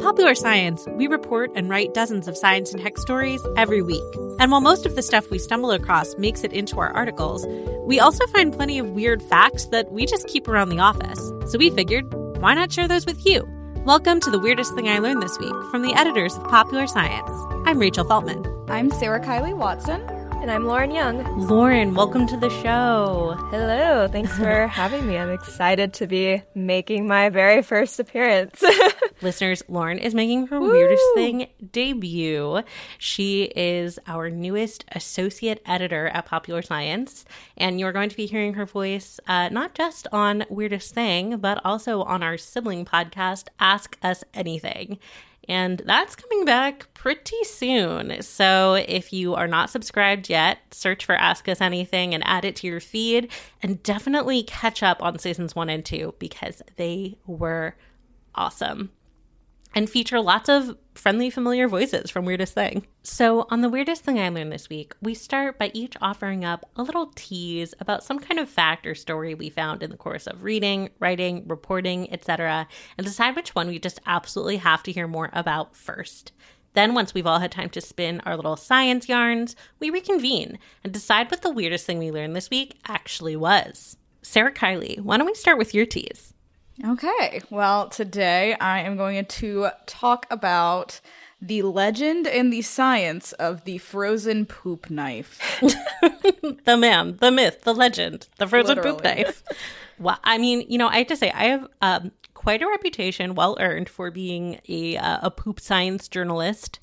Popular Science, we report and write dozens of science and tech stories every week. And while most of the stuff we stumble across makes it into our articles, we also find plenty of weird facts that we just keep around the office. So we figured, why not share those with you? Welcome to the weirdest thing I learned this week from the editors of Popular Science. I'm Rachel Feltman. I'm Sara Kiley Watson. And I'm Lauren Young. Lauren, welcome to the show. Hello. Thanks for having me. I'm excited to be making my very first appearance. Listeners, Lauren is making her Woo! weirdest thing debut. She is our newest associate editor at Popular Science, and you're going to be hearing her voice uh, not just on Weirdest Thing, but also on our sibling podcast, Ask Us Anything and that's coming back pretty soon. So if you are not subscribed yet, search for Ask Us Anything and add it to your feed, and definitely catch up on seasons one and two because they were awesome and feature lots of friendly, familiar voices from Weirdest Thing. So, on the Weirdest Thing I Learned this week, we start by each offering up a little tease about some kind of fact or story we found in the course of reading, writing, reporting, etc., and decide which one we just absolutely have to hear more about first. Then, once we've all had time to spin our little science yarns, we reconvene and decide what the weirdest thing we learned this week actually was. Sara Kiley, why don't we start with your tease? Okay, well, today I am going to talk about the legend and the science of the frozen poop knife. the man, the myth, the legend, the frozen Literally. poop knife. well, I mean, you know, I have to say, I have um, quite a reputation, well earned, for being a, uh, a poop science journalist.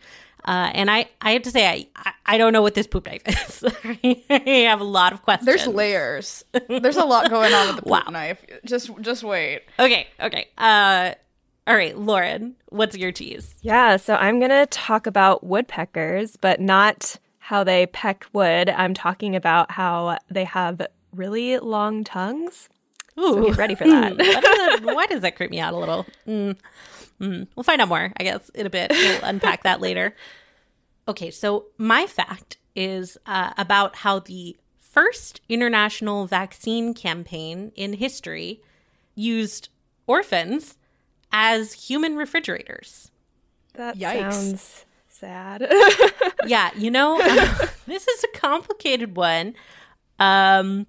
Uh, and I, I have to say, I, I don't know what this poop knife is. I have a lot of questions. There's layers. There's a lot going on with the poop wow. knife. Just, just wait. Okay, okay. Uh, all right, Lauren, what's your tease? Yeah, so I'm gonna talk about woodpeckers, but not how they peck wood. I'm talking about how they have really long tongues. Ooh, so get ready for that. why does that creep me out a little? Mm. Mm, we'll find out more, I guess, in a bit. We'll unpack that later. Okay, so my fact is uh, about how the first international vaccine campaign in history used orphans as human refrigerators. That Yikes. sounds sad. yeah, you know, this is a complicated one. Um,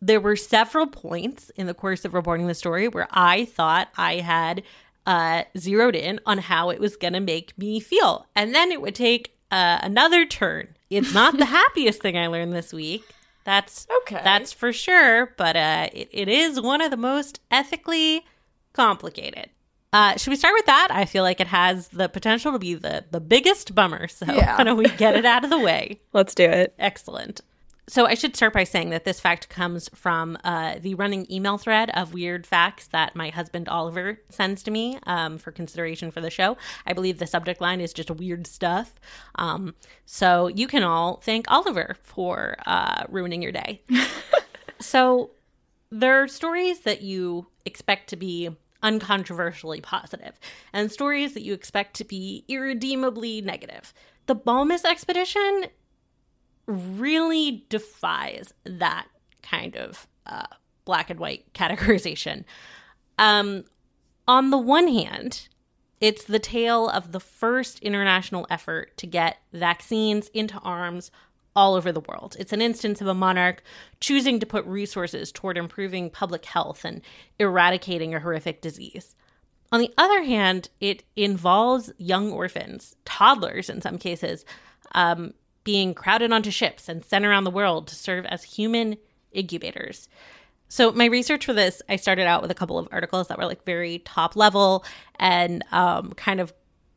there were several points in the course of reporting the story where I thought I had uh, zeroed in on how it was going to make me feel. And then it would take uh, another turn. It's not the happiest thing I learned this week. That's okay. That's for sure. But uh, it, it is one of the most ethically complicated. Uh, should we start with that? I feel like it has the potential to be the the biggest bummer. So yeah. why don't we get it out of the way? Let's do it. Excellent. So I should start by saying that this fact comes from uh, the running email thread of weird facts that my husband Oliver sends to me um, for consideration for the show. I believe the subject line is just weird stuff. Um, so you can all thank Oliver for uh, ruining your day. so there are stories that you expect to be uncontroversially positive, and stories that you expect to be irredeemably negative. The Balmis expedition really defies that kind of uh, black and white categorization. Um, on the one hand, it's the tale of the first international effort to get vaccines into arms all over the world. It's an instance of a monarch choosing to put resources toward improving public health and eradicating a horrific disease. On the other hand, it involves young orphans, toddlers in some cases, um, being crowded onto ships and sent around the world to serve as human incubators. So, my research for this, I started out with a couple of articles that were like very top level and um, kind of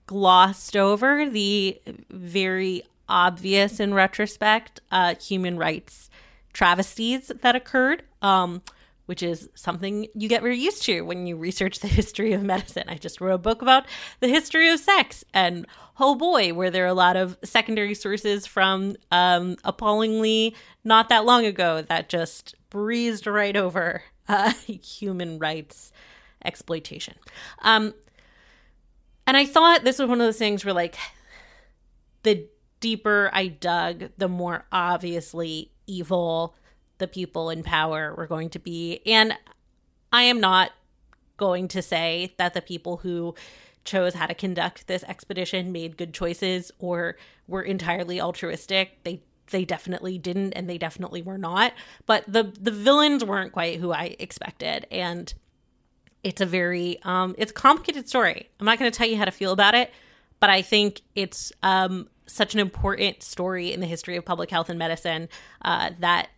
glossed over the very obvious in retrospect uh, human rights travesties that occurred. Um, which is something you get very used to when you research the history of medicine. I just wrote a book about the history of sex, and oh boy, were there are a lot of secondary sources from um, appallingly not that long ago that just breezed right over uh, human rights exploitation. Um, and I thought this was one of those things where, like, the deeper I dug, the more obviously evil the people in power were going to be. And I am not going to say that the people who chose how to conduct this expedition made good choices or were entirely altruistic. They they definitely didn't and they definitely were not. But the the villains weren't quite who I expected. And it's a very um it's a complicated story. I'm not gonna tell you how to feel about it, but I think it's um such an important story in the history of public health and medicine uh, that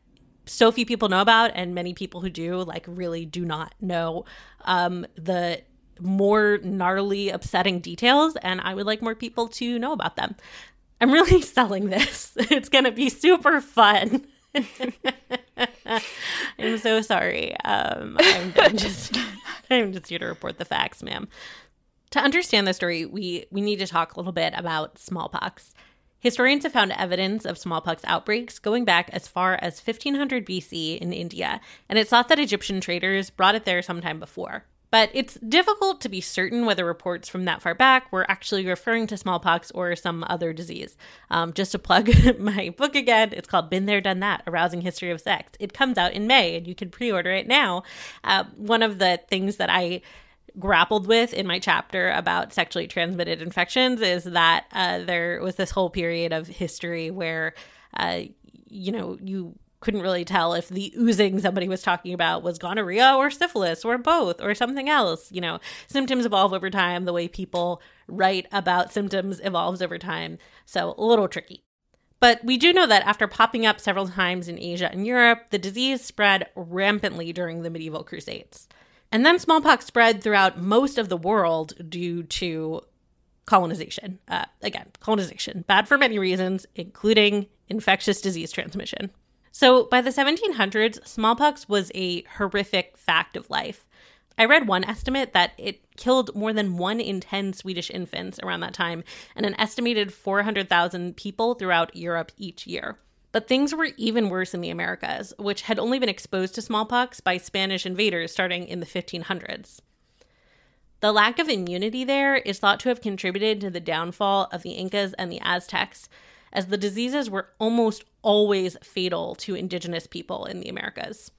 so few people know about, and many people who do like really do not know um, the more gnarly, upsetting details. And I would like more people to know about them. I'm really selling this. It's going to be super fun. I'm so sorry. Um, I'm, just I'm just here to report the facts, ma'am. To understand the story, we we need to talk a little bit about smallpox. Historians have found evidence of smallpox outbreaks going back as far as 1500 BC in India, and it's thought that Egyptian traders brought it there sometime before. But it's difficult to be certain whether reports from that far back were actually referring to smallpox or some other disease. Um, just to plug my book again, it's called Been There, Done That A Rousing History of Sex. It comes out in May, and you can pre order it now. Uh, one of the things that I grappled with in my chapter about sexually transmitted infections is that uh, there was this whole period of history where, uh, you know, you couldn't really tell if the oozing somebody was talking about was gonorrhea or syphilis or both or something else. You know, symptoms evolve over time. The way people write about symptoms evolves over time. So a little tricky. But we do know that after popping up several times in Asia and Europe, the disease spread rampantly during the medieval crusades. And then smallpox spread throughout most of the world due to colonization. Uh, again, colonization, bad for many reasons, including infectious disease transmission. So by the 1700s, smallpox was a horrific fact of life. I read one estimate that it killed more than one in 10 Swedish infants around that time and an estimated 400,000 people throughout Europe each year. But things were even worse in the Americas, which had only been exposed to smallpox by Spanish invaders starting in the 1500s. The lack of immunity there is thought to have contributed to the downfall of the Incas and the Aztecs, as the diseases were almost always fatal to indigenous people in the Americas.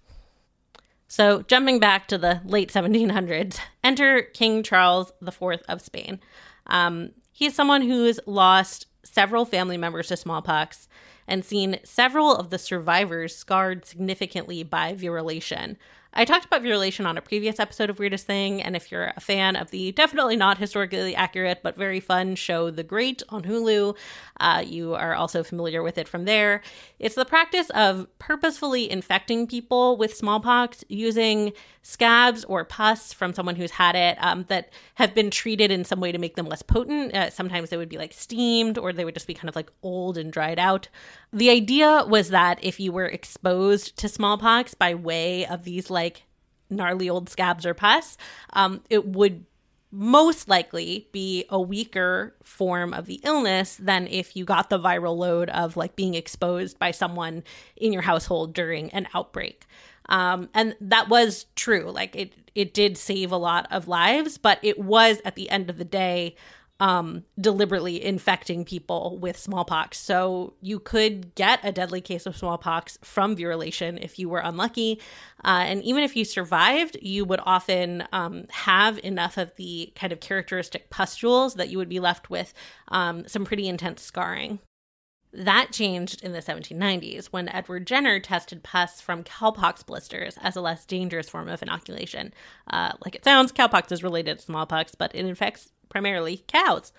So, jumping back to the late 1700s, enter King Charles IV of Spain. Um, he's someone who's lost several family members to smallpox and seen several of the survivors scarred significantly by variolation. I talked about variolation on a previous episode of Weirdest Thing, and if you're a fan of the definitely not historically accurate but very fun show The Great on Hulu, uh, you are also familiar with it from there. It's the practice of purposefully infecting people with smallpox using scabs or pus from someone who's had it um, that have been treated in some way to make them less potent. Uh, sometimes they would be like steamed or they would just be kind of like old and dried out. The idea was that if you were exposed to smallpox by way of these like gnarly old scabs or pus, um, it would most likely be a weaker form of the illness than if you got the viral load of like being exposed by someone in your household during an outbreak. Um, and that was true. Like it, it did save a lot of lives, but it was at the end of the day um, deliberately infecting people with smallpox. So you could get a deadly case of smallpox from variolation if you were unlucky. Uh, and even if you survived, you would often um, have enough of the kind of characteristic pustules that you would be left with um, some pretty intense scarring. That changed in the 1790s when Edward Jenner tested pus from cowpox blisters as a less dangerous form of inoculation. Uh, like it sounds, cowpox is related to smallpox, but it infects primarily cows.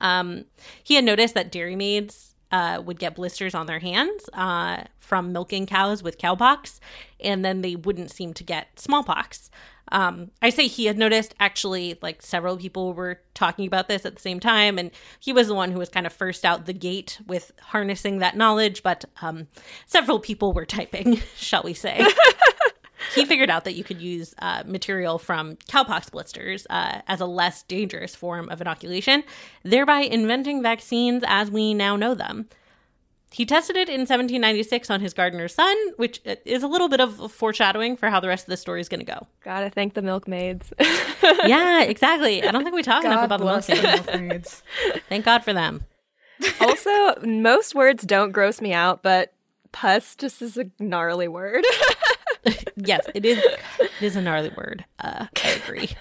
Um, he had noticed that dairy maids uh, would get blisters on their hands uh, from milking cows with cowpox, and then they wouldn't seem to get smallpox. Um, I say he had noticed, actually, like several people were talking about this at the same time, and he was the one who was kind of first out the gate with harnessing that knowledge, but um, several people were typing, shall we say. he figured out that you could use uh, material from cowpox blisters uh, as a less dangerous form of inoculation, thereby inventing vaccines as we now know them. He tested it in 1796 on his gardener's son, which is a little bit of foreshadowing for how the rest of the story is going to go. Gotta thank the milkmaids. yeah, exactly. I don't think we talk God enough about the bless the milkmaids. milkmaids. Thank God for them. also, most words don't gross me out, but pus just is a gnarly word. yes, it is. It is a gnarly word. Uh, I agree.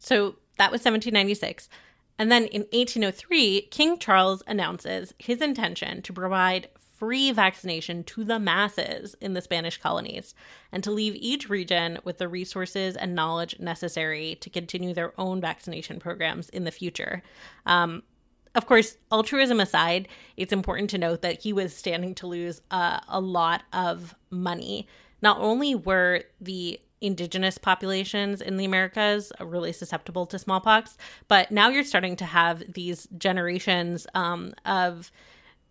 So that was 1796. And then in 1803, King Charles announces his intention to provide free vaccination to the masses in the Spanish colonies and to leave each region with the resources and knowledge necessary to continue their own vaccination programs in the future. Um, of course, altruism aside, it's important to note that he was standing to lose uh, a lot of money. Not only were the indigenous populations in the Americas really susceptible to smallpox. But now you're starting to have these generations um, of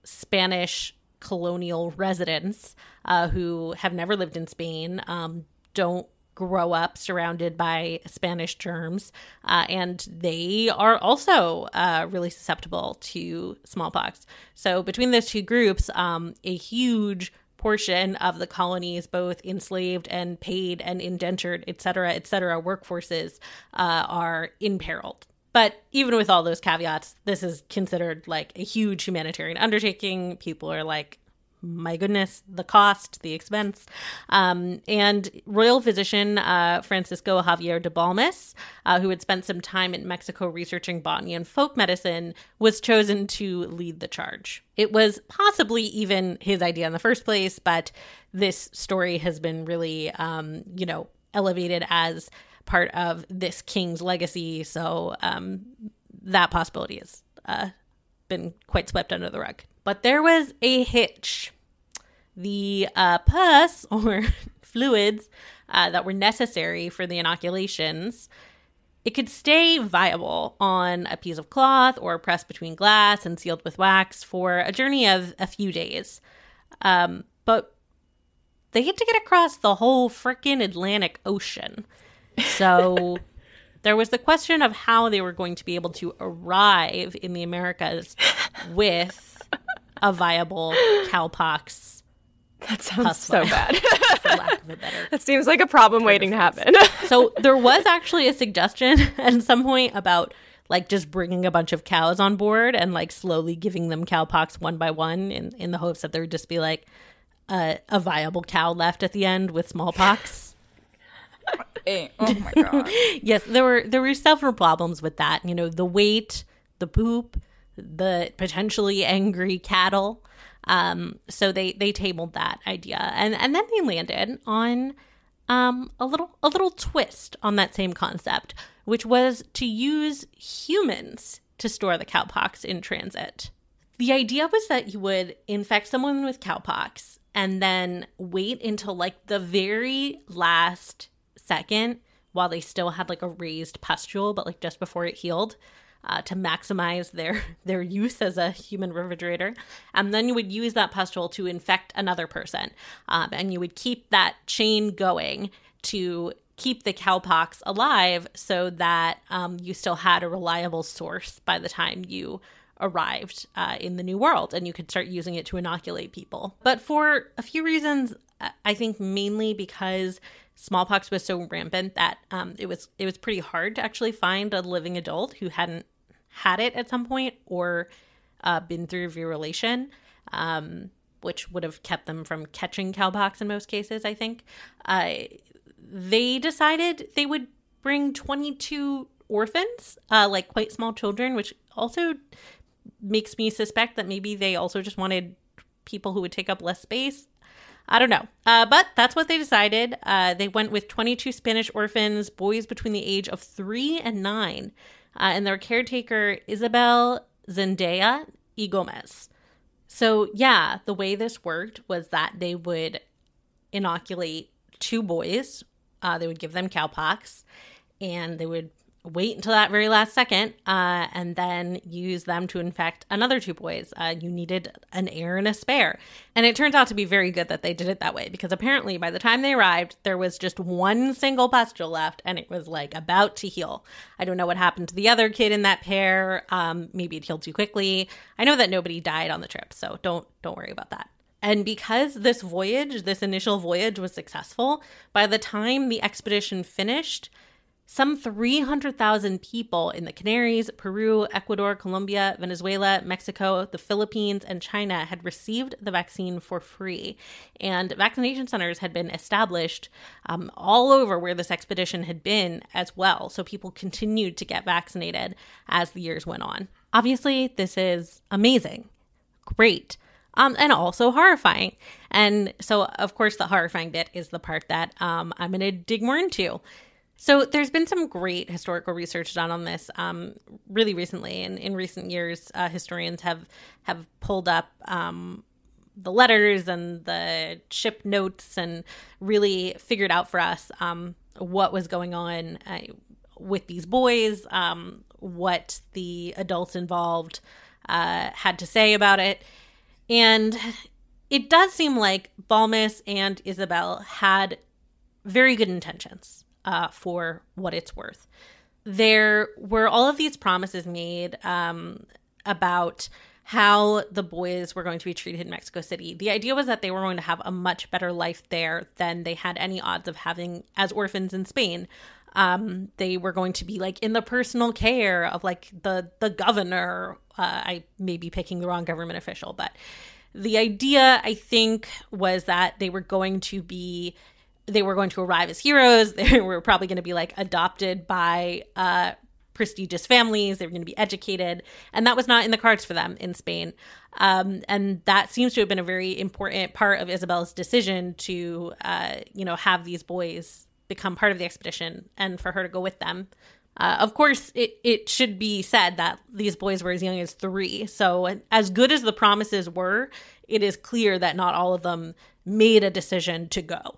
Spanish colonial residents uh, who have never lived in Spain, um, don't grow up surrounded by Spanish germs, uh, and they are also uh, really susceptible to smallpox. So, between those two groups, um, a huge portion of the colonies, both enslaved and paid and indentured, et cetera, et cetera, workforces uh, are imperiled. But even with all those caveats, this is considered like a huge humanitarian undertaking. People are like, my goodness, the cost, the expense. Um, and royal physician uh, Francisco Javier de Balmis, uh, who had spent some time in Mexico researching botany and folk medicine, was chosen to lead the charge. It was possibly even his idea in the first place, but this story has been really, um, you know, elevated as part of this king's legacy. So um, that possibility has uh, been quite swept under the rug. But there was a hitch. The uh, pus or fluids uh, that were necessary for the inoculations, it could stay viable on a piece of cloth or pressed between glass and sealed with wax for a journey of a few days. Um, but they had to get across the whole freaking Atlantic Ocean. So there was the question of how they were going to be able to arrive in the Americas with a viable cowpox. That sounds Pus so vial, bad. For lack of a better. that seems like a problem waiting to happen. So there was actually a suggestion at some point about like just bringing a bunch of cows on board and like slowly giving them cowpox one by one in, in the hopes that there would just be like a, a viable cow left at the end with smallpox. Eh, oh my god. yes, there were there were several problems with that. You know, the weight, the poop, the potentially angry cattle. Um, so they they tabled that idea, and and then they landed on um, a little a little twist on that same concept, which was to use humans to store the cowpox in transit. The idea was that you would infect someone with cowpox and then wait until like the very last second while they still had like a raised pustule, but like just before it healed. Uh, to maximize their their use as a human refrigerator, and then you would use that pustule to infect another person, um, and you would keep that chain going to keep the cowpox alive, so that um, you still had a reliable source by the time you arrived uh, in the new world, and you could start using it to inoculate people. But for a few reasons, I think mainly because smallpox was so rampant that um, it was it was pretty hard to actually find a living adult who hadn't had it at some point or uh, been through variolation, um, which would have kept them from catching cowpox in most cases. I think uh, they decided they would bring 22 orphans, uh, like quite small children, which also makes me suspect that maybe they also just wanted people who would take up less space. I don't know. Uh, but that's what they decided. Uh, they went with 22 Spanish orphans, boys between the age of three and nine, uh, and their caretaker, Isabel Zendal y Gomez. So, yeah, the way this worked was that they would inoculate two boys, uh, they would give them cowpox, and they would wait until that very last second uh, and then use them to infect another two boys. Uh, you needed an heir and a spare. And it turns out to be very good that they did it that way because apparently by the time they arrived, there was just one single pustule left and it was like about to heal. I don't know what happened to the other kid in that pair. Um, maybe it healed too quickly. I know that nobody died on the trip, so don't don't worry about that. And because this voyage, this initial voyage was successful, by the time the expedition finished, some 300,000 people in the Canaries, Peru, Ecuador, Colombia, Venezuela, Mexico, the Philippines, and China had received the vaccine for free. And vaccination centers had been established um, all over where this expedition had been as well. So people continued to get vaccinated as the years went on. Obviously, this is amazing. Great. Um, and also horrifying. And so, of course, the horrifying bit is the part that um, I'm going to dig more into. So there's been some great historical research done on this um, really recently, and in recent years, uh, historians have have pulled up um, the letters and the ship notes and really figured out for us um, what was going on uh, with these boys, um, what the adults involved uh, had to say about it, and it does seem like Balmis and Isabel had very good intentions uh, for what it's worth. There were all of these promises made um, about how the boys were going to be treated in Mexico City. The idea was that they were going to have a much better life there than they had any odds of having as orphans in Spain. Um, they were going to be like in the personal care of like the the governor. Uh, I may be picking the wrong government official, but the idea I think was that they were going to be they were going to arrive as heroes. They were probably going to be like adopted by uh, prestigious families. They were going to be educated, and that was not in the cards for them in Spain. Um, and that seems to have been a very important part of Isabel's decision to, uh, you know, have these boys become part of the expedition and for her to go with them. Uh, of course, it, it should be said that these boys were as young as three. So, as good as the promises were, it is clear that not all of them made a decision to go.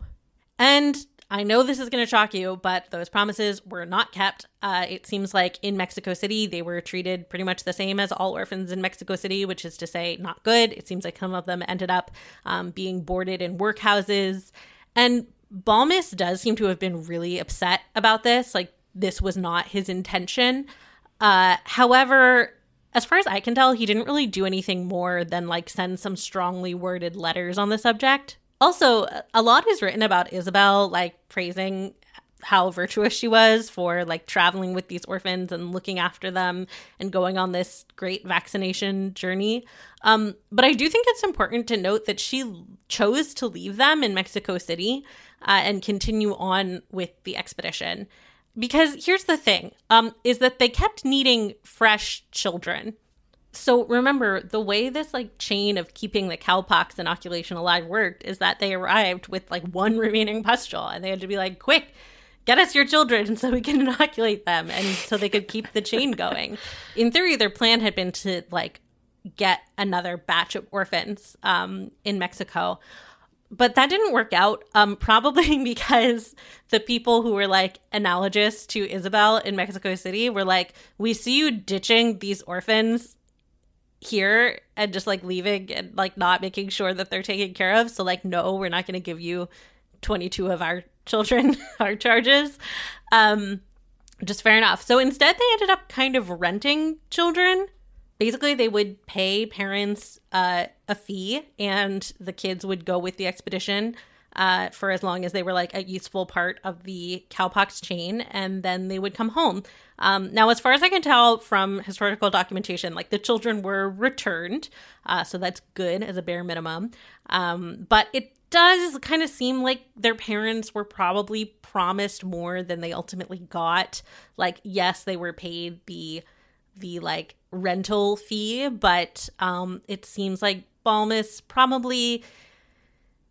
And I know this is going to shock you, but those promises were not kept. Uh, it seems like in Mexico City, they were treated pretty much the same as all orphans in Mexico City, which is to say, not good. It seems like some of them ended up um, being boarded in workhouses. And Balmis does seem to have been really upset about this. Like, this was not his intention. Uh, however, as far as I can tell, he didn't really do anything more than like send some strongly worded letters on the subject. Also, a lot is written about Isabel, like praising how virtuous she was for like traveling with these orphans and looking after them and going on this great vaccination journey. Um, but I do think it's important to note that she chose to leave them in Mexico City uh, and continue on with the expedition. Because here's the thing um, is that they kept needing fresh children so remember the way this like chain of keeping the cowpox inoculation alive worked is that they arrived with like one remaining pustule and they had to be like quick get us your children so we can inoculate them and so they could keep the chain going. In theory their plan had been to like get another batch of orphans um, in mexico. But that didn't work out um, probably because the people who were like analogous to isabel in mexico city were like we see you ditching these orphans here and just like leaving and like not making sure that they're taken care of. So like, no, we're not going to give you 22 of our children our charges. Um, just fair enough. So instead, they ended up kind of renting children. Basically, they would pay parents uh, a fee, and the kids would go with the expedition uh, for as long as they were like a useful part of the cowpox chain, and then they would come home. Um, now, as far as I can tell from historical documentation, like the children were returned, uh, so that's good as a bare minimum. Um, but it does kind of seem like their parents were probably promised more than they ultimately got. Like, yes, they were paid the the like rental fee, but um, it seems like Balmis probably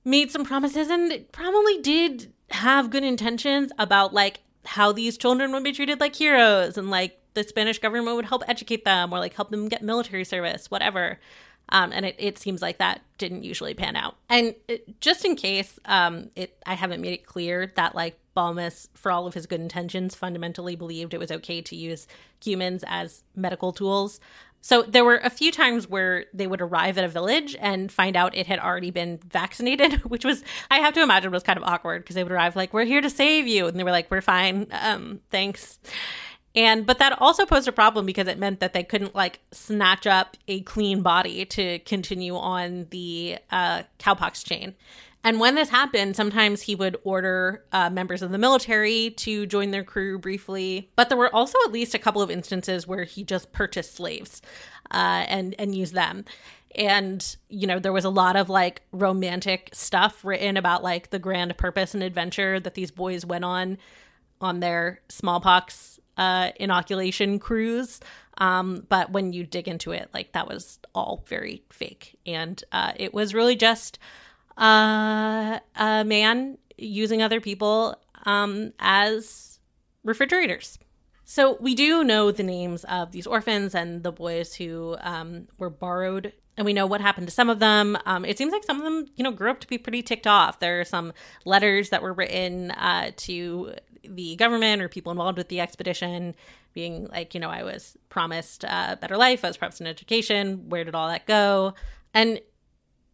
made some promises and probably did have good intentions about like how these children would be treated like heroes and like the Spanish government would help educate them or like help them get military service, whatever. Um, and it, it seems like that didn't usually pan out. And it, just in case, um, it I haven't made it clear that like Balmis, for all of his good intentions, fundamentally believed it was okay to use humans as medical tools. So there were a few times where they would arrive at a village and find out it had already been vaccinated, which was I have to imagine was kind of awkward because they would arrive like, "We're here to save you," and they were like, "We're fine, um, thanks." And but that also posed a problem because it meant that they couldn't like snatch up a clean body to continue on the uh, cowpox chain. And when this happened, sometimes he would order uh, members of the military to join their crew briefly. But there were also at least a couple of instances where he just purchased slaves uh, and and used them. And you know there was a lot of like romantic stuff written about like the grand purpose and adventure that these boys went on on their smallpox uh, inoculation cruise. Um, but when you dig into it, like that was all very fake, and uh, it was really just uh, a man using other people um, as refrigerators. So we do know the names of these orphans and the boys who um, were borrowed, and we know what happened to some of them. Um, it seems like some of them, you know, grew up to be pretty ticked off. There are some letters that were written uh, to the government or people involved with the expedition, being like, you know, I was promised a better life, I was promised an education. Where did all that go? And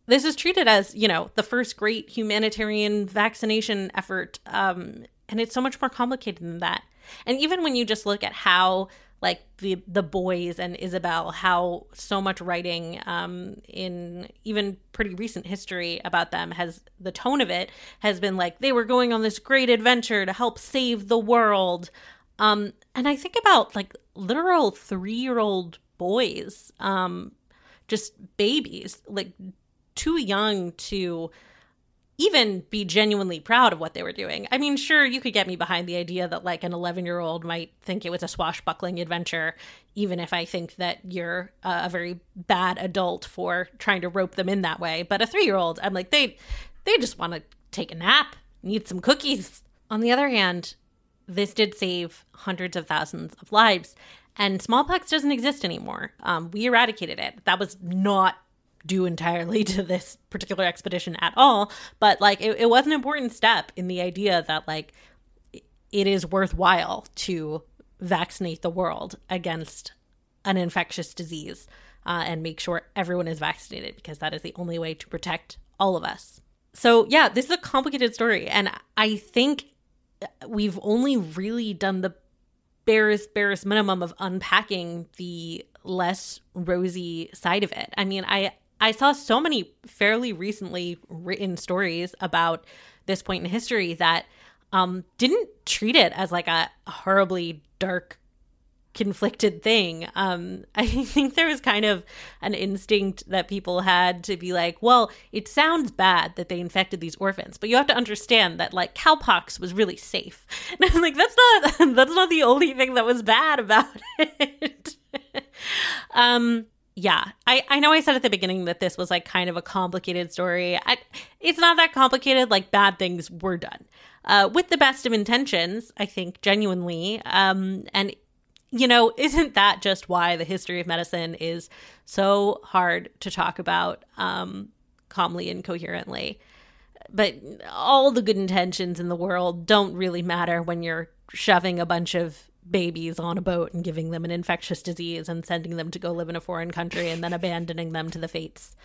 this is treated as you know the first great humanitarian vaccination effort um, and it's so much more complicated than that and even when you just look at how like the the boys and Isabel, how so much writing um, in even pretty recent history about them has the tone of it has been like they were going on this great adventure to help save the world. Um, and I think about like literal three year old boys, um, just babies, like too young to even be genuinely proud of what they were doing. I mean, sure, you could get me behind the idea that like an 11 year old might think it was a swashbuckling adventure, even if I think that you're uh, a very bad adult for trying to rope them in that way. But a three year old, I'm like, they, they just want to take a nap, need some cookies. On the other hand, this did save hundreds of thousands of lives. And smallpox doesn't exist anymore. Um, we eradicated it. That was not due entirely to this particular expedition at all but like it, it was an important step in the idea that like it is worthwhile to vaccinate the world against an infectious disease uh, and make sure everyone is vaccinated because that is the only way to protect all of us so yeah this is a complicated story and i think we've only really done the barest barest minimum of unpacking the less rosy side of it. I mean, I I saw so many fairly recently written stories about this point in history that um, didn't treat it as like a horribly dark, conflicted thing. Um, I think there was kind of an instinct that people had to be like, well, it sounds bad that they infected these orphans, but you have to understand that like cowpox was really safe. And I'm like, that's not that's not the only thing that was bad about it. um yeah. I i know i said at the beginning that this was like kind of a complicated story. I, it's not that complicated like bad things were done. Uh, with the best of intentions i think genuinely um, and you know isn't that just why the history of medicine is so hard to talk about um, calmly and coherently? But all the good intentions in the world don't really matter when you're shoving a bunch of babies on a boat and giving them an infectious disease and sending them to go live in a foreign country and then abandoning them to the fates.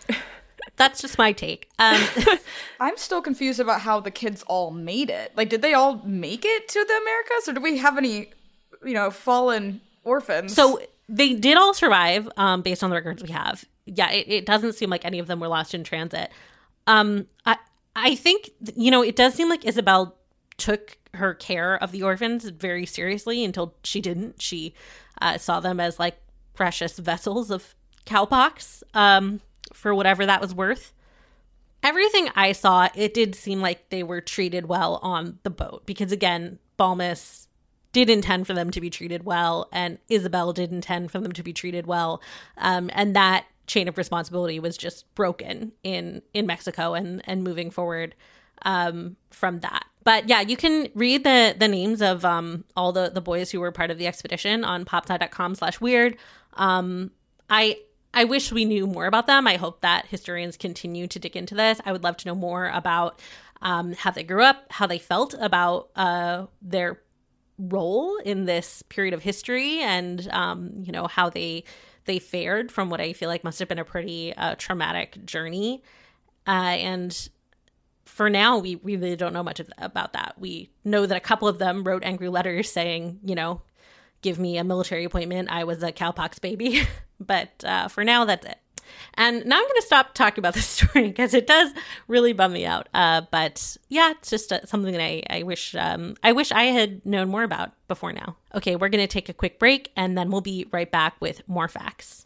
That's just my take. Um, I'm still confused about how the kids all made it. Like, did they all make it to the Americas, or do we have any, you know, fallen orphans? So they did all survive, um, based on the records we have. Yeah, it, it, doesn't seem like any of them were lost in transit. Um, I I think you know it does seem like Isabel took her care of the orphans very seriously until she didn't. She uh, saw them as like precious vessels of cowpox um, for whatever that was worth. Everything I saw, it did seem like they were treated well on the boat because, again, Balmis did intend for them to be treated well, and Isabel did intend for them to be treated well, um, and that chain of responsibility was just broken in in Mexico and and moving forward um, from that but yeah, you can read the the names of um, all the the boys who were part of the expedition on popsci.com slash weird. Um, I I wish we knew more about them. I hope that historians continue to dig into this. I would love to know more about um, how they grew up, how they felt about uh, their role in this period of history, and um, you know how they they fared from what I feel like must have been a pretty uh, traumatic journey. Uh, and for now, we, we really don't know much of, about that. We know that a couple of them wrote angry letters saying, you know, give me a military appointment. I was a cowpox baby. but uh, for now, that's it. And now I'm going to stop talking about this story because it does really bum me out. Uh, but yeah, it's just uh, something that I, I wish um, I wish I had known more about before now. Okay, we're going to take a quick break and then we'll be right back with more facts.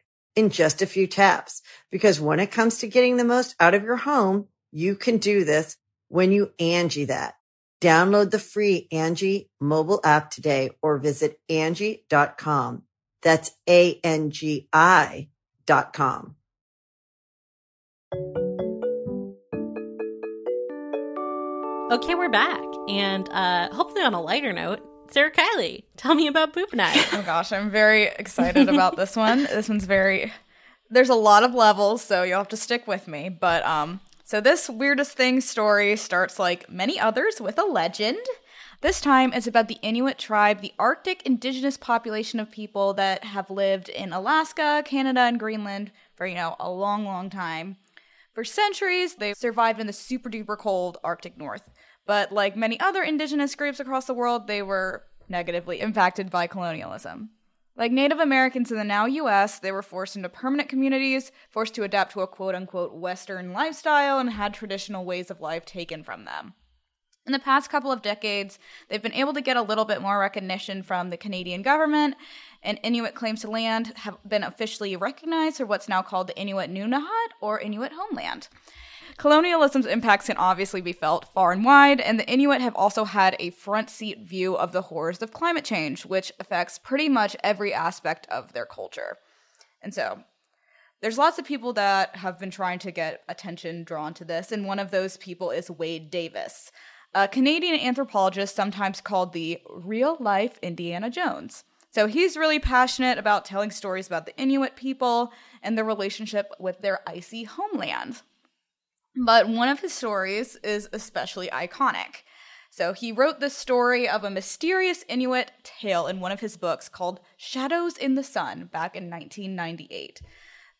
in just a few taps. Because when it comes to getting the most out of your home, you can do this when you Angie that. Download the free Angie mobile app today or visit Angie.com. That's A-N-G-I dot com. Okay, we're back. And uh, hopefully on a lighter note, Sara Kiley, tell me about Poop Night. oh gosh, I'm very excited about this one. This one's very there's a lot of levels, so you'll have to stick with me. But um so this weirdest thing story starts like many others with a legend. This time it's about the Inuit tribe, the Arctic indigenous population of people that have lived in Alaska, Canada, and Greenland for, you know, a long, long time. For centuries, they survived in the super duper cold Arctic North. But like many other indigenous groups across the world, they were negatively impacted by colonialism. Like Native Americans in the now US, they were forced into permanent communities, forced to adapt to a quote unquote Western lifestyle, and had traditional ways of life taken from them. In the past couple of decades, they've been able to get a little bit more recognition from the Canadian government, and Inuit claims to land have been officially recognized for what's now called the Inuit Nunangat or Inuit homeland. Colonialism's impacts can obviously be felt far and wide, and the Inuit have also had a front seat view of the horrors of climate change, which affects pretty much every aspect of their culture. And so, there's lots of people that have been trying to get attention drawn to this, and one of those people is Wade Davis, a Canadian anthropologist sometimes called the real life Indiana Jones. So he's really passionate about telling stories about the Inuit people and their relationship with their icy homeland. But one of his stories is especially iconic. So he wrote the story of a mysterious Inuit tale in one of his books called Shadows in the Sun back in 1998.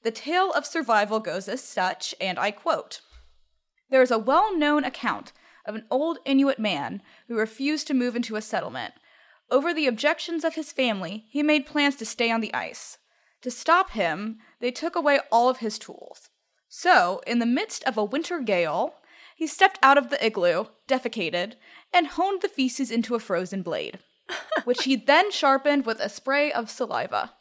The tale of survival goes as such, and I quote There is a well known account of an old Inuit man who refused to move into a settlement. Over the objections of his family, he made plans to stay on the ice. To stop him, they took away all of his tools. So, in the midst of a winter gale, he stepped out of the igloo, defecated, and honed the feces into a frozen blade, which he then sharpened with a spray of saliva.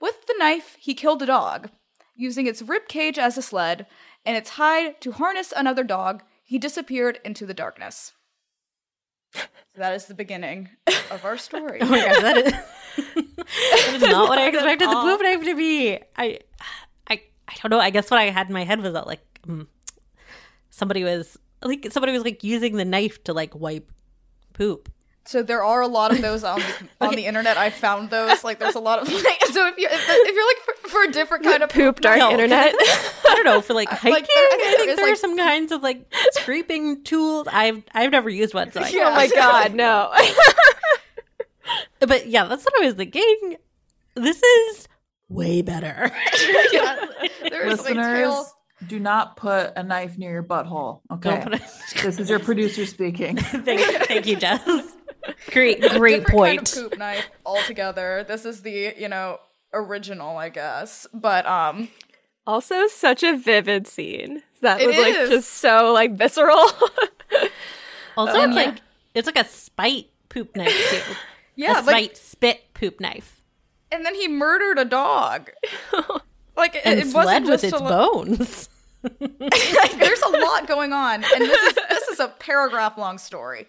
With the knife, he killed a dog, using its rib cage as a sled and its hide to harness another dog. He disappeared into the darkness. that is the beginning of our story. oh my gosh, that is, that is not what I expected the poop knife to be. I I don't know. I guess what I had in my head was that like um, somebody was like somebody was like using the knife to like wipe poop. So there are a lot of those on the, okay. on the internet. I found those. Like, there's a lot of. Like, so if you if, if you're like for, for, a different kind of poop, dark no. internet. I don't know for like hiking. Like, there, I think, I think there, like, are some kinds of like scraping tools. I've I've never used one. So yeah. Oh my god, no. but yeah, that's what I was thinking. This is way better. yeah, Listeners, do not put a knife near your butthole. Okay. This is your producer speaking. thank, thank you, Jess. Great, great point. Kind of poop knife altogether. This is the you know original, I guess. But um, Also, such a vivid scene. That It was like is. just so like visceral. Also, Um, it's yeah. like it's like a spite poop knife too. yeah, a like, spite spit poop knife, and then he murdered a dog. Like it, it wasn't fled with just its like- bones. like, there's a lot going on, and this is this is a paragraph long story.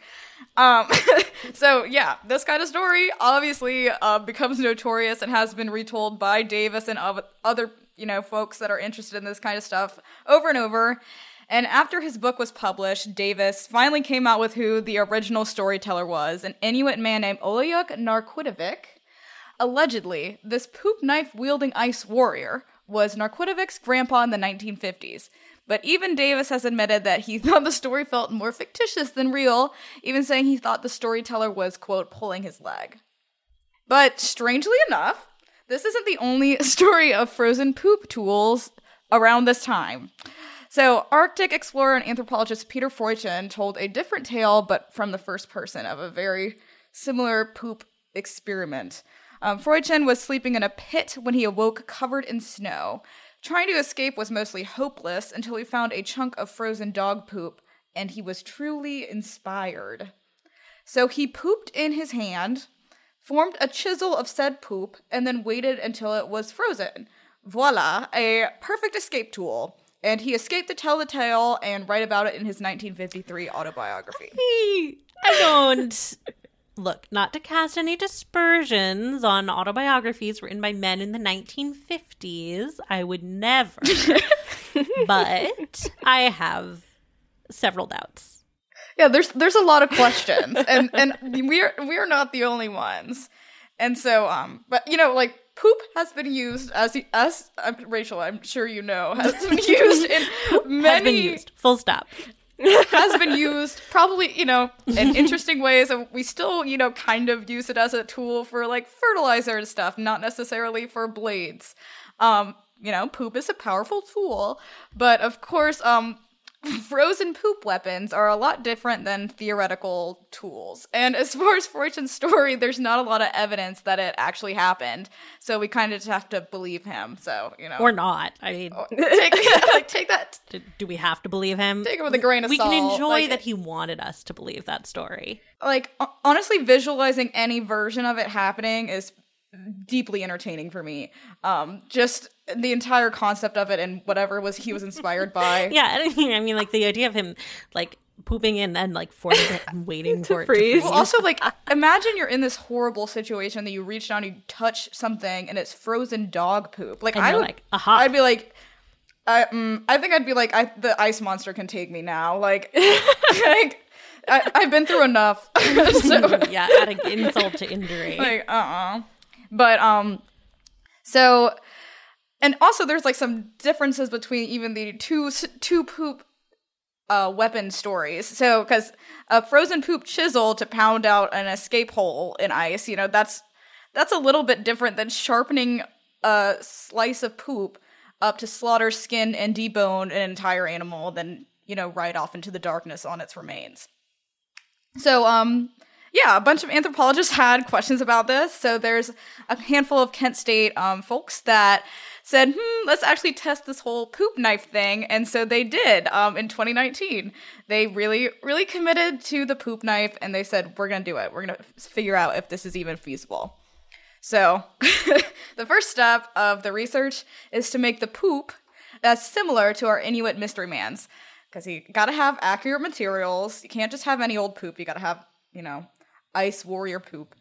Um, so yeah, this kind of story obviously uh, becomes notorious and has been retold by Davis and other you know folks that are interested in this kind of stuff over and over. And after his book was published, Davis finally came out with who the original storyteller was, an Inuit man named Olayuk Narqitarvik. Allegedly, this poop knife wielding ice warrior was Narqitarvik's grandpa in the 1950s. But even Davis has admitted that he thought the story felt more fictitious than real, even saying he thought the storyteller was, quote, pulling his leg. But strangely enough, this isn't the only story of frozen poop tools around this time. So, Arctic explorer and anthropologist Peter Freuchen told a different tale, but from the first person, of a very similar poop experiment. Um, Freuchen was sleeping in a pit when he awoke covered in snow. Trying to escape was mostly hopeless until he found a chunk of frozen dog poop, and he was truly inspired. So he pooped in his hand, formed a chisel of said poop, and then waited until it was frozen. Voila, a perfect escape tool. And he escaped to tell the tale and write about it in his 1953 autobiography. I don't look not to cast any dispersions on autobiographies written by men in the 1950s. I would never, but I have several doubts. Yeah, there's there's a lot of questions, and and we're we're not the only ones, and so um, but you know, like poop has been used as the as uh, Rachel, I'm sure you know, has been used in many Has been used. Full stop. Has been used probably you know in interesting ways and we still you know kind of use it as a tool for like fertilizer and stuff not necessarily for blades. Um you know poop is a powerful tool but of course um frozen poop weapons are a lot different than theoretical tools and as far as Freuchen's story there's not a lot of evidence that it actually happened so we kind of just have to believe him so you know Or not. I mean, oh, take, like, take that do, do we have to believe him? Take it with a grain of salt. we can enjoy like- that he wanted us to believe that story. like honestly visualizing any version of it happening is deeply entertaining for me um just the entire concept of it and whatever was he was inspired by Yeah, I mean, I mean, like the idea of him like pooping in and like and waiting for it to freeze. well, also like imagine you're in this horrible situation that you reach down you touch something and it's frozen dog poop like And I would, like, aha. i'd be like I, mm, I think I'd be like, I, the ice monster can take me now. Like, like I, I've been through enough. so, yeah, adding insult to injury. like uh-uh but um so and also there's like some differences between even the two two poop uh weapon stories. So because a frozen poop chisel to pound out an escape hole in ice you know that's that's a little bit different than sharpening a slice of poop up to slaughter skin and debone an entire animal then you know ride off into the darkness on its remains. So, um, yeah, a bunch of anthropologists had questions about this. So there's a handful of Kent State um, folks that said, hmm, let's actually test this whole poop knife thing. And so they did um, in 2019. They really, really committed to the poop knife and they said, we're going to do it. We're going to figure out if this is even feasible. So, the first step of the research is to make the poop that's similar to our Inuit mystery man's. Because you gotta have accurate materials. You can't just have any old poop. You gotta have, you know, ice warrior poop.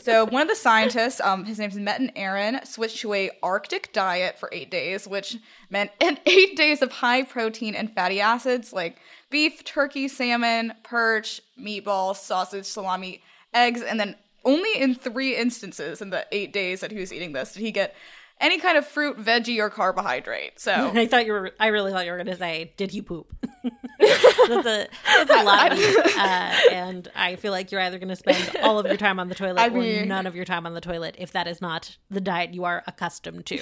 so one of the scientists, um, his name's Metin Eren, switched to a Arctic diet for eight days, which meant an eight days of high protein and fatty acids like beef, turkey, salmon, perch, meatballs, sausage, salami, eggs, and then only in three instances in the eight days that he was eating this did he get any kind of fruit, veggie, or carbohydrate. So I thought you were. I really thought you were going to say, "Did he poop?" that's a that's a lot, of uh, and I feel like you're either going to spend all of your time on the toilet I or none of your time on the toilet if that is not the diet you are accustomed to.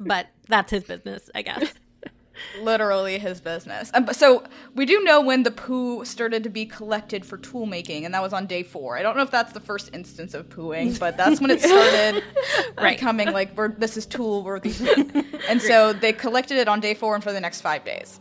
but that's his business, I guess. Literally his business. Um, so we do know when the poo started to be collected for tool making, and that was on day four. I don't know if that's the first instance of pooing, but that's when it started Right. becoming like we're, this is tool worthy. and so they collected it on day four and for the next five days.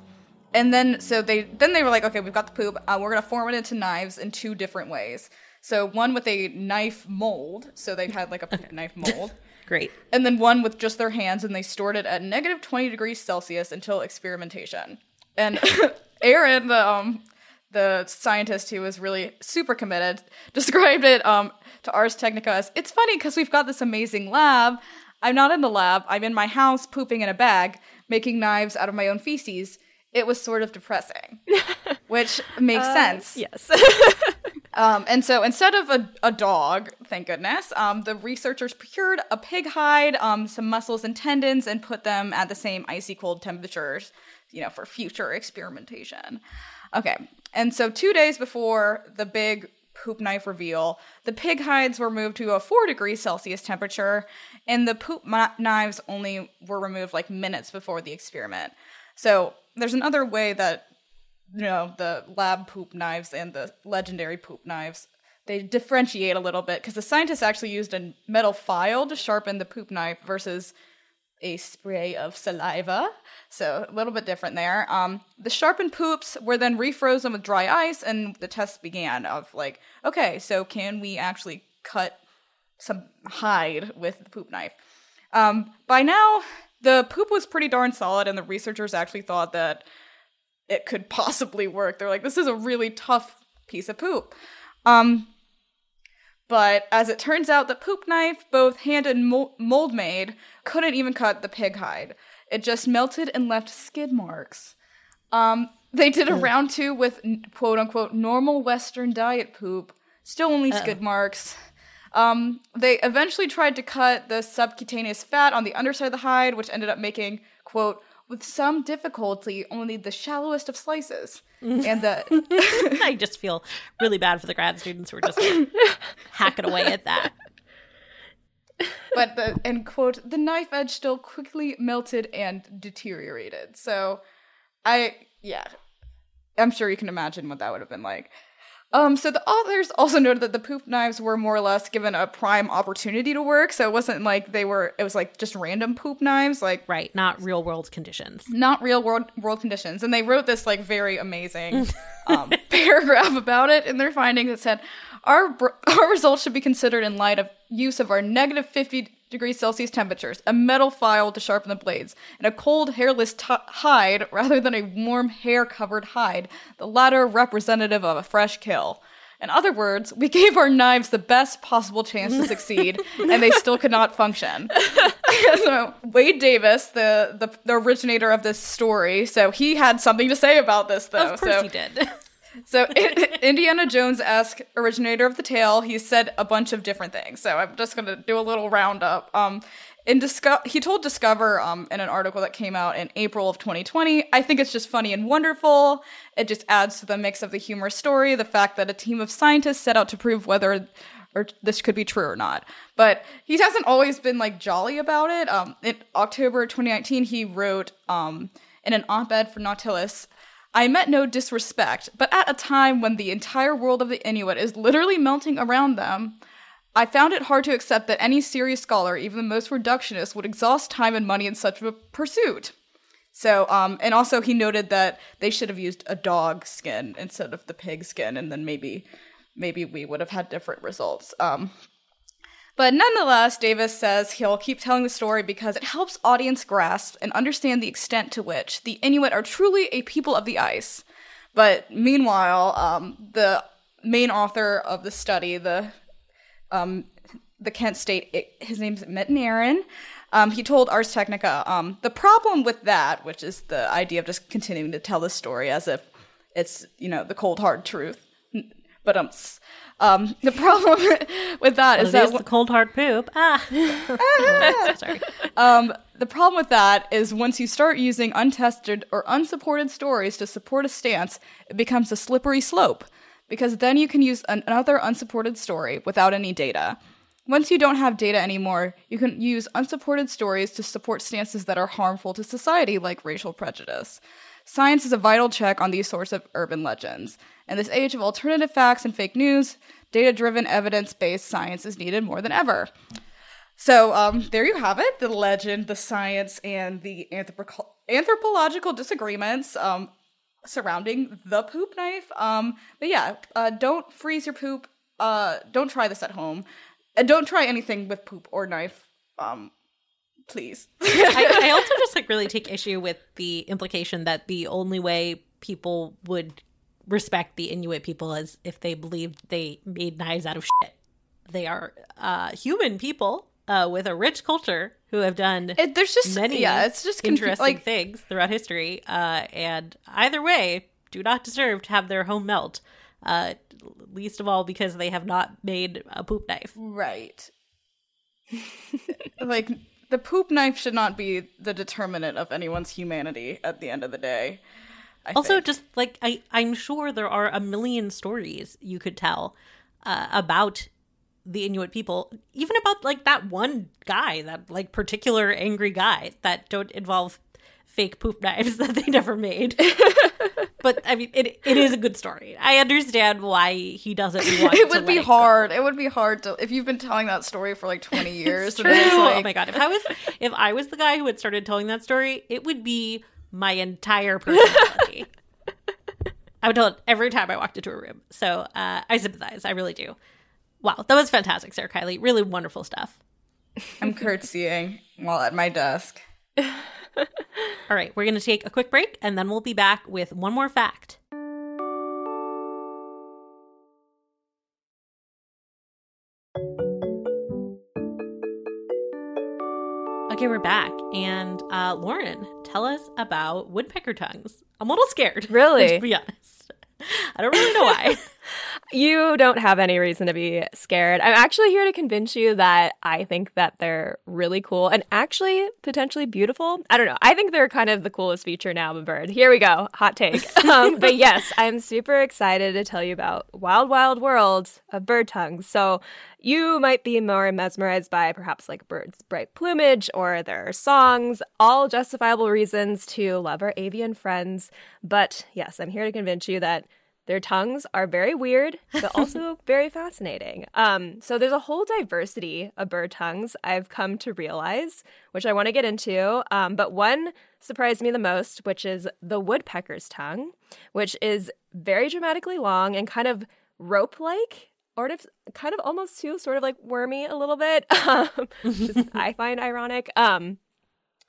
And then so they then they were like, okay, we've got the poop. Uh, we're gonna form it into knives in two different ways. So one with a knife mold. So they had like a knife mold Great. and then one with just their hands, and they stored it at negative 20 degrees Celsius until experimentation. And Eren, the um, the scientist who was really super committed, described it um, to Ars Technica as it's funny because we've got this amazing lab. I'm not in the lab. I'm in my house pooping in a bag, making knives out of my own feces. It was sort of depressing, which makes sense. Yes. Um, and so instead of a, a dog, thank goodness, um, the researchers procured a pig hide, um, some muscles and tendons, and put them at the same icy cold temperatures, you know, for future experimentation. Okay, and so two days before the big poop knife reveal, the pig hides were moved to a four degrees Celsius temperature, and the poop mi- knives only were removed like minutes before the experiment. So there's another way that you know the lab poop knives and the legendary poop knives they differentiate a little bit because the scientists actually used a metal file to sharpen the poop knife versus a spray of saliva. So a little bit different there. Um, the sharpened poops were then refrozen with dry ice and the test began of like okay so can we actually cut some hide with the poop knife? Um, by now the poop was pretty darn solid and the researchers actually thought that it could possibly work. They're like, this is a really tough piece of poop. Um, but as it turns out, the poop knife, both hand and mold made, couldn't even cut the pig hide. It just melted and left skid marks. Um, they did a round two with quote unquote normal Western diet poop, still only skid marks. Um, they eventually tried to cut the subcutaneous fat on the underside of the hide, which ended up making, quote, with some difficulty, only the shallowest of slices. Mm. and the I just feel really bad for the grad students who are just like, hacking away at that. but the end quote, the knife edge still quickly melted and deteriorated. So I yeah. I'm sure you can imagine what that would have been like. Um, so the authors also noted that the poop knives were more or less given a prime opportunity to work. So it wasn't like they were it was like just random poop knives, like Right, not real world conditions. not real world world conditions. And they wrote this like very amazing um, paragraph about it in their findings. that said, "Our br- our results should be considered in light of use of our negative fifty degrees Celsius temperatures, a metal file to sharpen the blades, and a cold hairless t- hide rather than a warm hair covered hide, the latter representative of a fresh kill." In other words, we gave our knives the best possible chance to succeed, and they still could not function. so Wade Davis, the, the the originator of this story, so he had something to say about this, though. Of course so, he did. So Indiana Jones esque originator of the tale, he said a bunch of different things. So I'm just gonna do a little roundup. Um, in Disco- he told Discover um, in an article that came out in April of 2020. I think it's just funny and wonderful. It just adds to the mix of the humorous story, the fact that a team of scientists set out to prove whether or this could be true or not. But he hasn't always been like jolly about it. Um, in October 2019, he wrote um, in an op-ed for Nautilus. I meant no disrespect, but at a time when the entire world of the Inuit is literally melting around them, I found it hard to accept that any serious scholar, even the most reductionist, would exhaust time and money in such a pursuit. So, um, and also he noted that they should have used a dog skin instead of the pig skin, and then maybe, maybe we would have had different results. Um, but nonetheless, Davis says he'll keep telling the story because it helps audience grasp and understand the extent to which the Inuit are truly a people of the ice. But meanwhile, um, the main author of the study, the um, the Kent State, his name's Metin Eren. Um, he told Ars Technica um, the problem with that, which is the idea of just continuing to tell the story as if it's you know the cold hard truth. But um, um, the problem with that is that the cold hard poop. Ah. Sorry. Um, the problem with that is once you start using untested or unsupported stories to support a stance, it becomes a slippery slope because then you can use an- another unsupported story without any data. Once you don't have data anymore, you can use unsupported stories to support stances that are harmful to society, like racial prejudice. Science is a vital check on these sorts of urban legends. In this age of alternative facts and fake news, data driven, evidence based science is needed more than ever. So, um, there you have it the legend, the science, and the anthropo- anthropological disagreements um, surrounding the poop knife. Um, but yeah, uh, don't freeze your poop. Uh, don't try this at home. And don't try anything with poop or knife. Um, please. I, I also just like really take issue with the implication that the only way people would respect the Inuit people as if they believed they made knives out of shit. They are uh, human people uh, with a rich culture who have done It, there's just many yeah, it's just confu- interesting like things throughout history. Uh, and either way, do not deserve to have their home melt. Uh, least of all because they have not made a poop knife. right. like the poop knife should not be the determinant of anyone's humanity at the end of the day. I also think. just like i i'm sure there are a million stories you could tell uh, about the inuit people even about like that one guy that like particular angry guy that don't involve fake poop knives that they never made but i mean it, it is a good story i understand why he doesn't want it to would be let go. hard. It would be hard to if you've been telling that story for like 20 years. and True. it's like, oh my god! If I was if I was the guy who had started telling that story, it would be my entire personality. I would tell it every time I walked into a room. So uh, I sympathize. I really do. Wow, that was fantastic, Sara Kiley. Really wonderful stuff. I'm curtsying while at my desk. All right, we're going to take a quick break and then we'll be back with one more fact. Okay, we're back. And uh, Lauren, tell us about woodpecker tongues. I'm a little scared. Really? To be honest. I don't really know why. You don't have any reason to be scared. I'm actually here to convince you that I think that they're really cool and actually potentially beautiful. I don't know. I think they're kind of the coolest feature now of a bird. Here we go. Hot take. um, but yes, I'm super excited to tell you about Wild Wild World of bird tongues. So you might be more mesmerized by perhaps like birds' bright plumage or their songs, all justifiable reasons to love our avian friends. But yes, I'm here to convince you that their tongues are very weird, but also very fascinating. Um, so there's a whole diversity of bird tongues I've come to realize, which I want to get into. Um, but one surprised me the most, which is the woodpecker's tongue, which is very dramatically long and kind of rope-like. Or if, kind of almost too, sort of like wormy a little bit, um, which I find ironic. Um,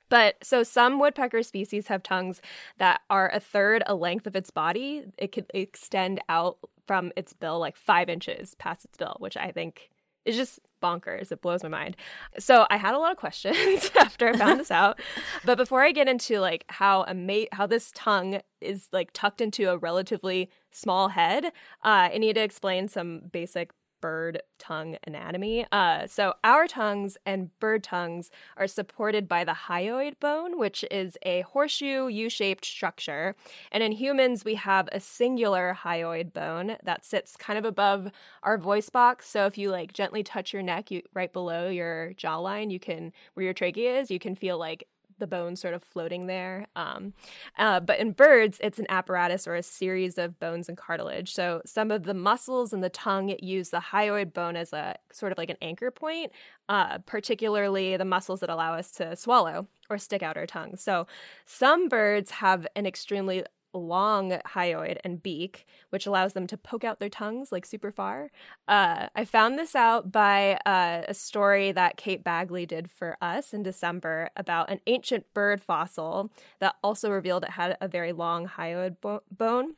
but so some woodpecker species have tongues that are a third a length of its body. It could extend out from its bill like five inches past its bill, which I think is just bonkers. It blows my mind. So I had a lot of questions after I found this out. But before I get into like how ama- how this tongue is like tucked into a relatively small head, uh, I need to explain some basic bird tongue anatomy. Uh, so our tongues and bird tongues are supported by the hyoid bone, which is a horseshoe U-shaped structure. And in humans, we have a singular hyoid bone that sits kind of above our voice box. So if you like gently touch your neck, you right below your jawline, you can where your trachea is, you can feel like the bone sort of floating there. Um, uh, but in birds, it's an apparatus or a series of bones and cartilage. So some of the muscles in the tongue use the hyoid bone as a sort of like an anchor point, uh, particularly the muscles that allow us to swallow or stick out our tongue. So some birds have an extremely long hyoid and beak, which allows them to poke out their tongues like super far. Uh, I found this out by uh, a story that Kate Baggaley did for us in December about an ancient bird fossil that also revealed it had a very long hyoid bo- bone.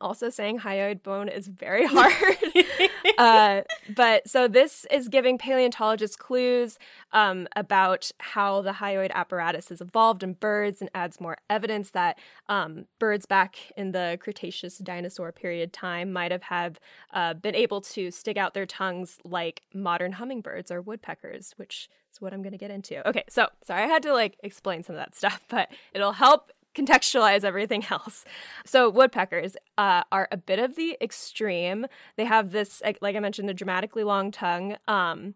Also, saying hyoid bone is very hard. uh, but so this is giving paleontologists clues um, about how the hyoid apparatus has evolved in birds and adds more evidence that um, birds back in the Cretaceous dinosaur period time might have have uh, been able to stick out their tongues like modern hummingbirds or woodpeckers, which is what I'm going to get into. Okay, so sorry I had to like explain some of that stuff, but it'll help contextualize everything else. So woodpeckers uh, are a bit of the extreme. They have this, like I mentioned, the dramatically long tongue. Um,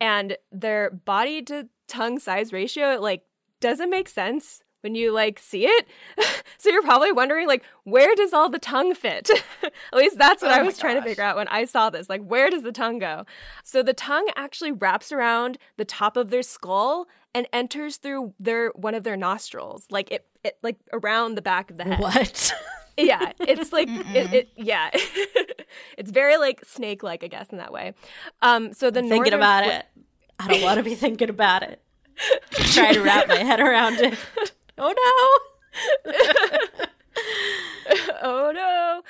and their body to tongue size ratio like doesn't make sense when you like see it. so you're probably wondering like where does all the tongue fit? At least that's what Oh I was trying to figure out when I saw this. Like where does the tongue go? So the tongue actually wraps around the top of their skull and enters through their one of their nostrils. Like it, it like around the back of the head. What? Yeah, it's like it, it yeah. it's very like snake like, I guess, in that way. Um so the thinking about fli- it. I don't want to be thinking about it. Try to wrap my head around it. Oh no. oh no.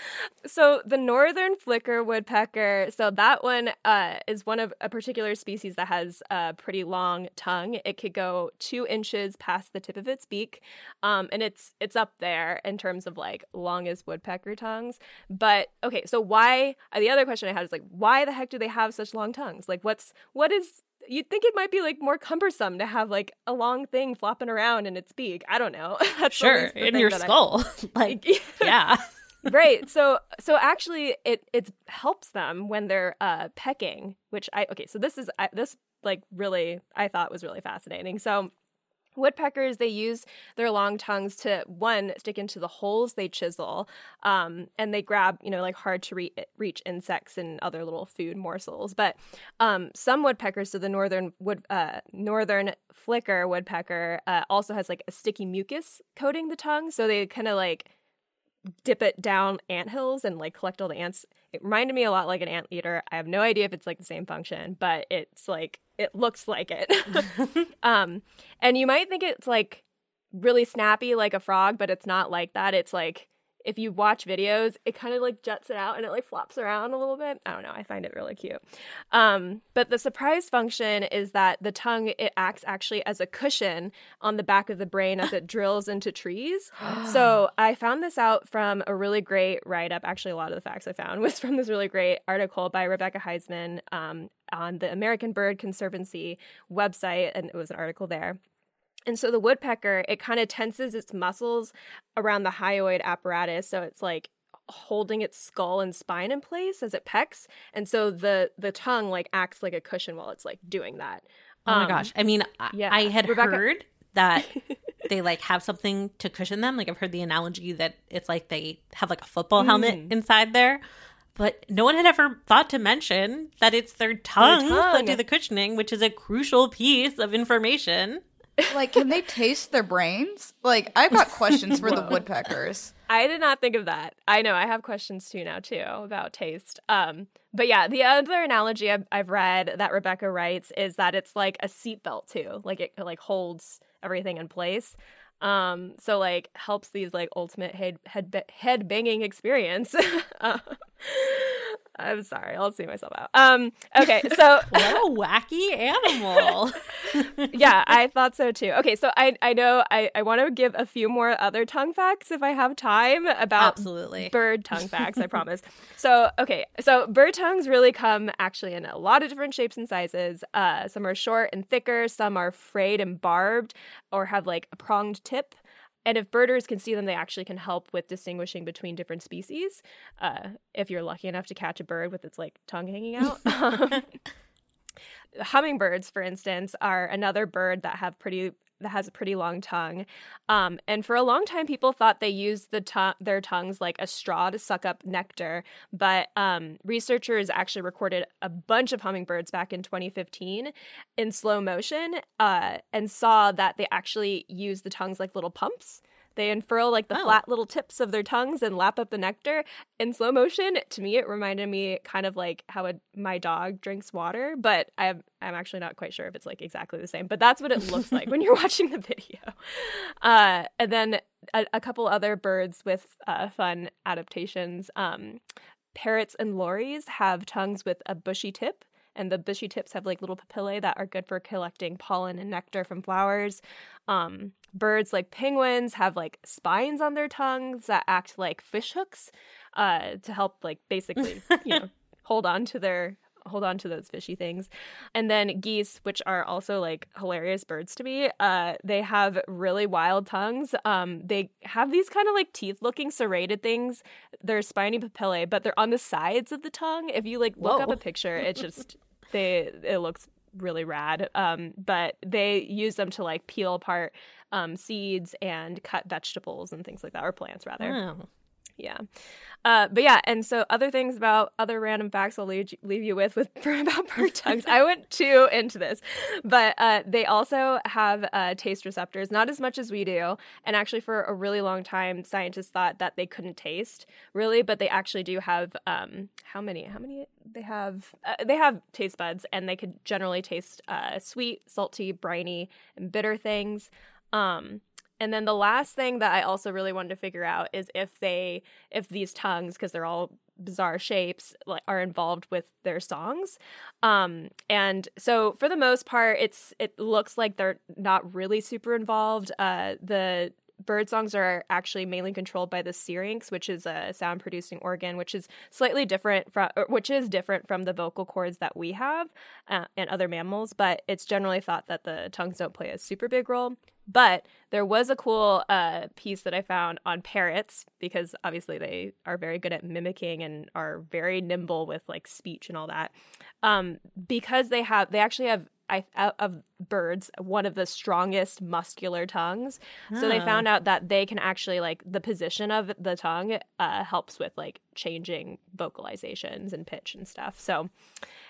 So the northern flicker woodpecker, so that one uh, is one of a particular species that has a pretty long tongue. It could go two inches past the tip of its beak, um, and it's it's up there in terms of like longest woodpecker tongues. But okay, so why? The other question I had is like, why the heck do they have such long tongues? Like, what's what is You'd think it might be like more cumbersome to have like a long thing flopping around in its beak. I don't know. That's Sure, in your I- skull. like, yeah. right so so actually it it helps them when they're uh pecking which i okay so this is I, this like really i thought was really fascinating so woodpeckers they use their long tongues to one stick into the holes they chisel um, and they grab you know like hard to re- reach insects and other little food morsels but um, some woodpeckers so the northern wood uh, northern flicker woodpecker uh, also has like a sticky mucus coating the tongue so they kind of like dip it down ant hills and like collect all the ants. It reminded me a lot like an ant eater. I have no idea if it's like the same function, but it's like it looks like it. um and you might think it's like really snappy like a frog, but it's not like that. It's like if you watch videos, it kind of like juts it out and it like flops around a little bit. I don't know. I find it really cute. Um, but the surprise function is that the tongue it acts actually as a cushion on the back of the brain as it drills into trees. so I found this out from a really great write up. Actually, a lot of the facts I found was from this really great article by Rebecca Heisman um, on the American Bird Conservancy website, and it was an article there. And so the woodpecker, it kind of tenses its muscles around the hyoid apparatus. So it's like holding its skull and spine in place as it pecks. And so the the tongue like acts like a cushion while it's like doing that. Oh my Um, gosh. I mean, I- yeah. I had Rebecca- heard that they like have something to cushion them. Like I've heard the analogy that it's like they have like a football helmet Mm. inside there. But no one had ever thought to mention that it's their tongues that tongue. do the cushioning, which is a crucial piece of information. Like, can they taste their brains? Like, I've got questions for the woodpeckers. I did not think of that. I know I have questions too now too about taste. Um, but yeah, the other analogy I've, I've read that Rebecca writes is that it's like a seatbelt too. Like it like holds everything in place. Um, so like helps these like ultimate head head head banging experience. Uh, I'm sorry, I'll see myself out. Um, okay, so What a wacky animal. yeah, I thought so too. Okay, so I I know I, I want to give a few more other tongue facts if I have time about Absolutely. bird tongue facts, I promise. So, okay, so bird tongues really come actually in a lot of different shapes and sizes. Uh, some are short and thicker, some are frayed and barbed or have like a pronged tip. And if birders can see them, they actually can help with distinguishing between different species. Uh, if you're lucky enough to catch a bird with its like tongue hanging out. Um, hummingbirds, for instance, are another bird that have pretty that has a pretty long tongue. Um, and for a long time, people thought they used the tongue their tongues like a straw to suck up nectar. But um, researchers actually recorded a bunch of hummingbirds back in 2015 in slow motion uh, and saw that they actually use the tongues like little pumps. They unfurl like the Oh. flat little tips of their tongues and lap up the nectar in slow motion. To me, it reminded me kind of like how a, my dog drinks water, but I'm I'm actually not quite sure if it's like exactly the same. But that's what it looks like when you're watching the video. Uh, and then a, a couple other birds with uh, fun adaptations. Um, parrots and lories have tongues with a bushy tip. And the bushy tips have like little papillae that are good for collecting pollen and nectar from flowers. Um, birds like penguins have like spines on their tongues that act like fish hooks uh, to help like basically you know hold on to their hold on to those fishy things. And then geese which are also like hilarious birds to me uh, they have really wild tongues. Um, they have these kind of like teeth looking serrated things. They're spiny papillae but they're on the sides of the tongue. If you like look up a picture it's just they it looks really rad. Um, but they use them to like peel apart um, seeds and cut vegetables and things like that, or plants rather. Oh. Yeah. Uh, but yeah, and so other things about other random facts I'll leave, leave you with with about bird. I went too into this, but uh, they also have uh, taste receptors, not as much as we do. And actually, for a really long time, scientists thought that they couldn't taste really, but they actually do have um, how many? How many? They have uh, they have taste buds, and they could generally taste uh, sweet, salty, briny, and bitter things. Um, and then the last thing that I also really wanted to figure out is if they if these tongues because they're all bizarre shapes like are involved with their songs. Um and so for the most part it's it looks like they're not really super involved. Uh the bird songs are actually mainly controlled by the syrinx, which is a sound producing organ, which is slightly different from, which is different from the vocal cords that we have uh, and other mammals. But it's generally thought that the tongues don't play a super big role. But there was a cool uh, piece that I found on parrots because obviously they are very good at mimicking and are very nimble with like speech and all that. Um, because they have, they actually have I, of birds one of the strongest muscular tongues. So they found out that they can actually like the position of the tongue uh, helps with like changing vocalizations and pitch and stuff. So,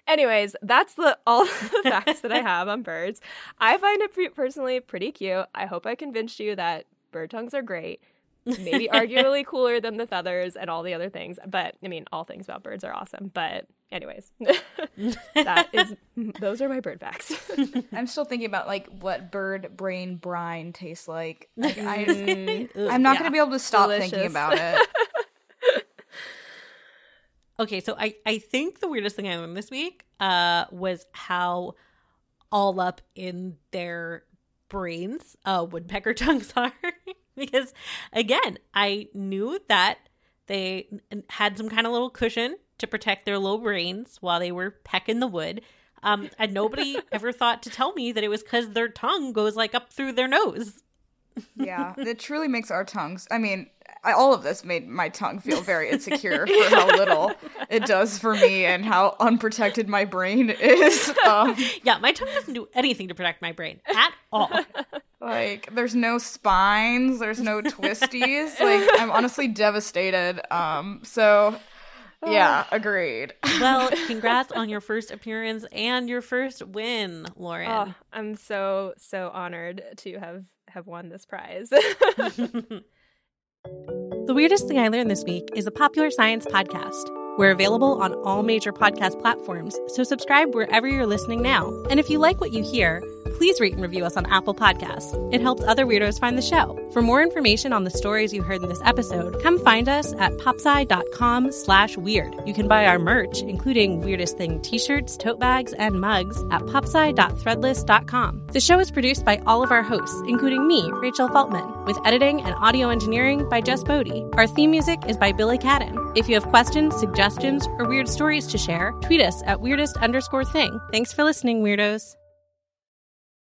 anyways, that's the all the facts that I have on birds. I find it pre- personally pretty cute. I hope I convinced you that bird tongues are great maybe arguably cooler than the feathers and all the other things. But I mean, all things about birds are awesome. But anyways, that is those are my bird facts. I'm still thinking about like what bird brain brine tastes like. like I, am not yeah. going to be able to stop Delicious. thinking about it. Okay, so I I think the weirdest thing I learned this week uh was how all up in their brains uh woodpecker tongues are because again, I knew that they had some kind of little cushion to protect their low brains while they were pecking the wood. Um, and nobody ever thought to tell me that it was because their tongue goes like up through their nose. yeah, it truly makes our tongues. I mean, I, all of this made my tongue feel very insecure for how little it does for me and how unprotected my brain is. Um, Yeah, my tongue doesn't do anything to protect my brain at all. like, there's no spines, there's no twisties. Like, I'm honestly devastated. Um, so yeah, agreed. Well, congrats on your first appearance and your first win, Lauren. oh, I'm so so honored to have have won this prize. The Weirdest Thing I Learned This Week is a popular science podcast. We're available on all major podcast platforms, so subscribe wherever you're listening now. And if you like what you hear, please rate and review us on Apple Podcasts. It helps other weirdos find the show. For more information on the stories you heard in this episode, come find us at popsci.com slash weird. You can buy our merch, including Weirdest Thing t-shirts, tote bags, and mugs at popsci.threadless.com. The show is produced by all of our hosts, including me, Rachel Feltman, with editing and audio engineering by Jess Boddy. Our theme music is by Billy Cadden. If you have questions, suggestions, or weird stories to share, tweet us at weirdest underscore thing. Thanks for listening, weirdos.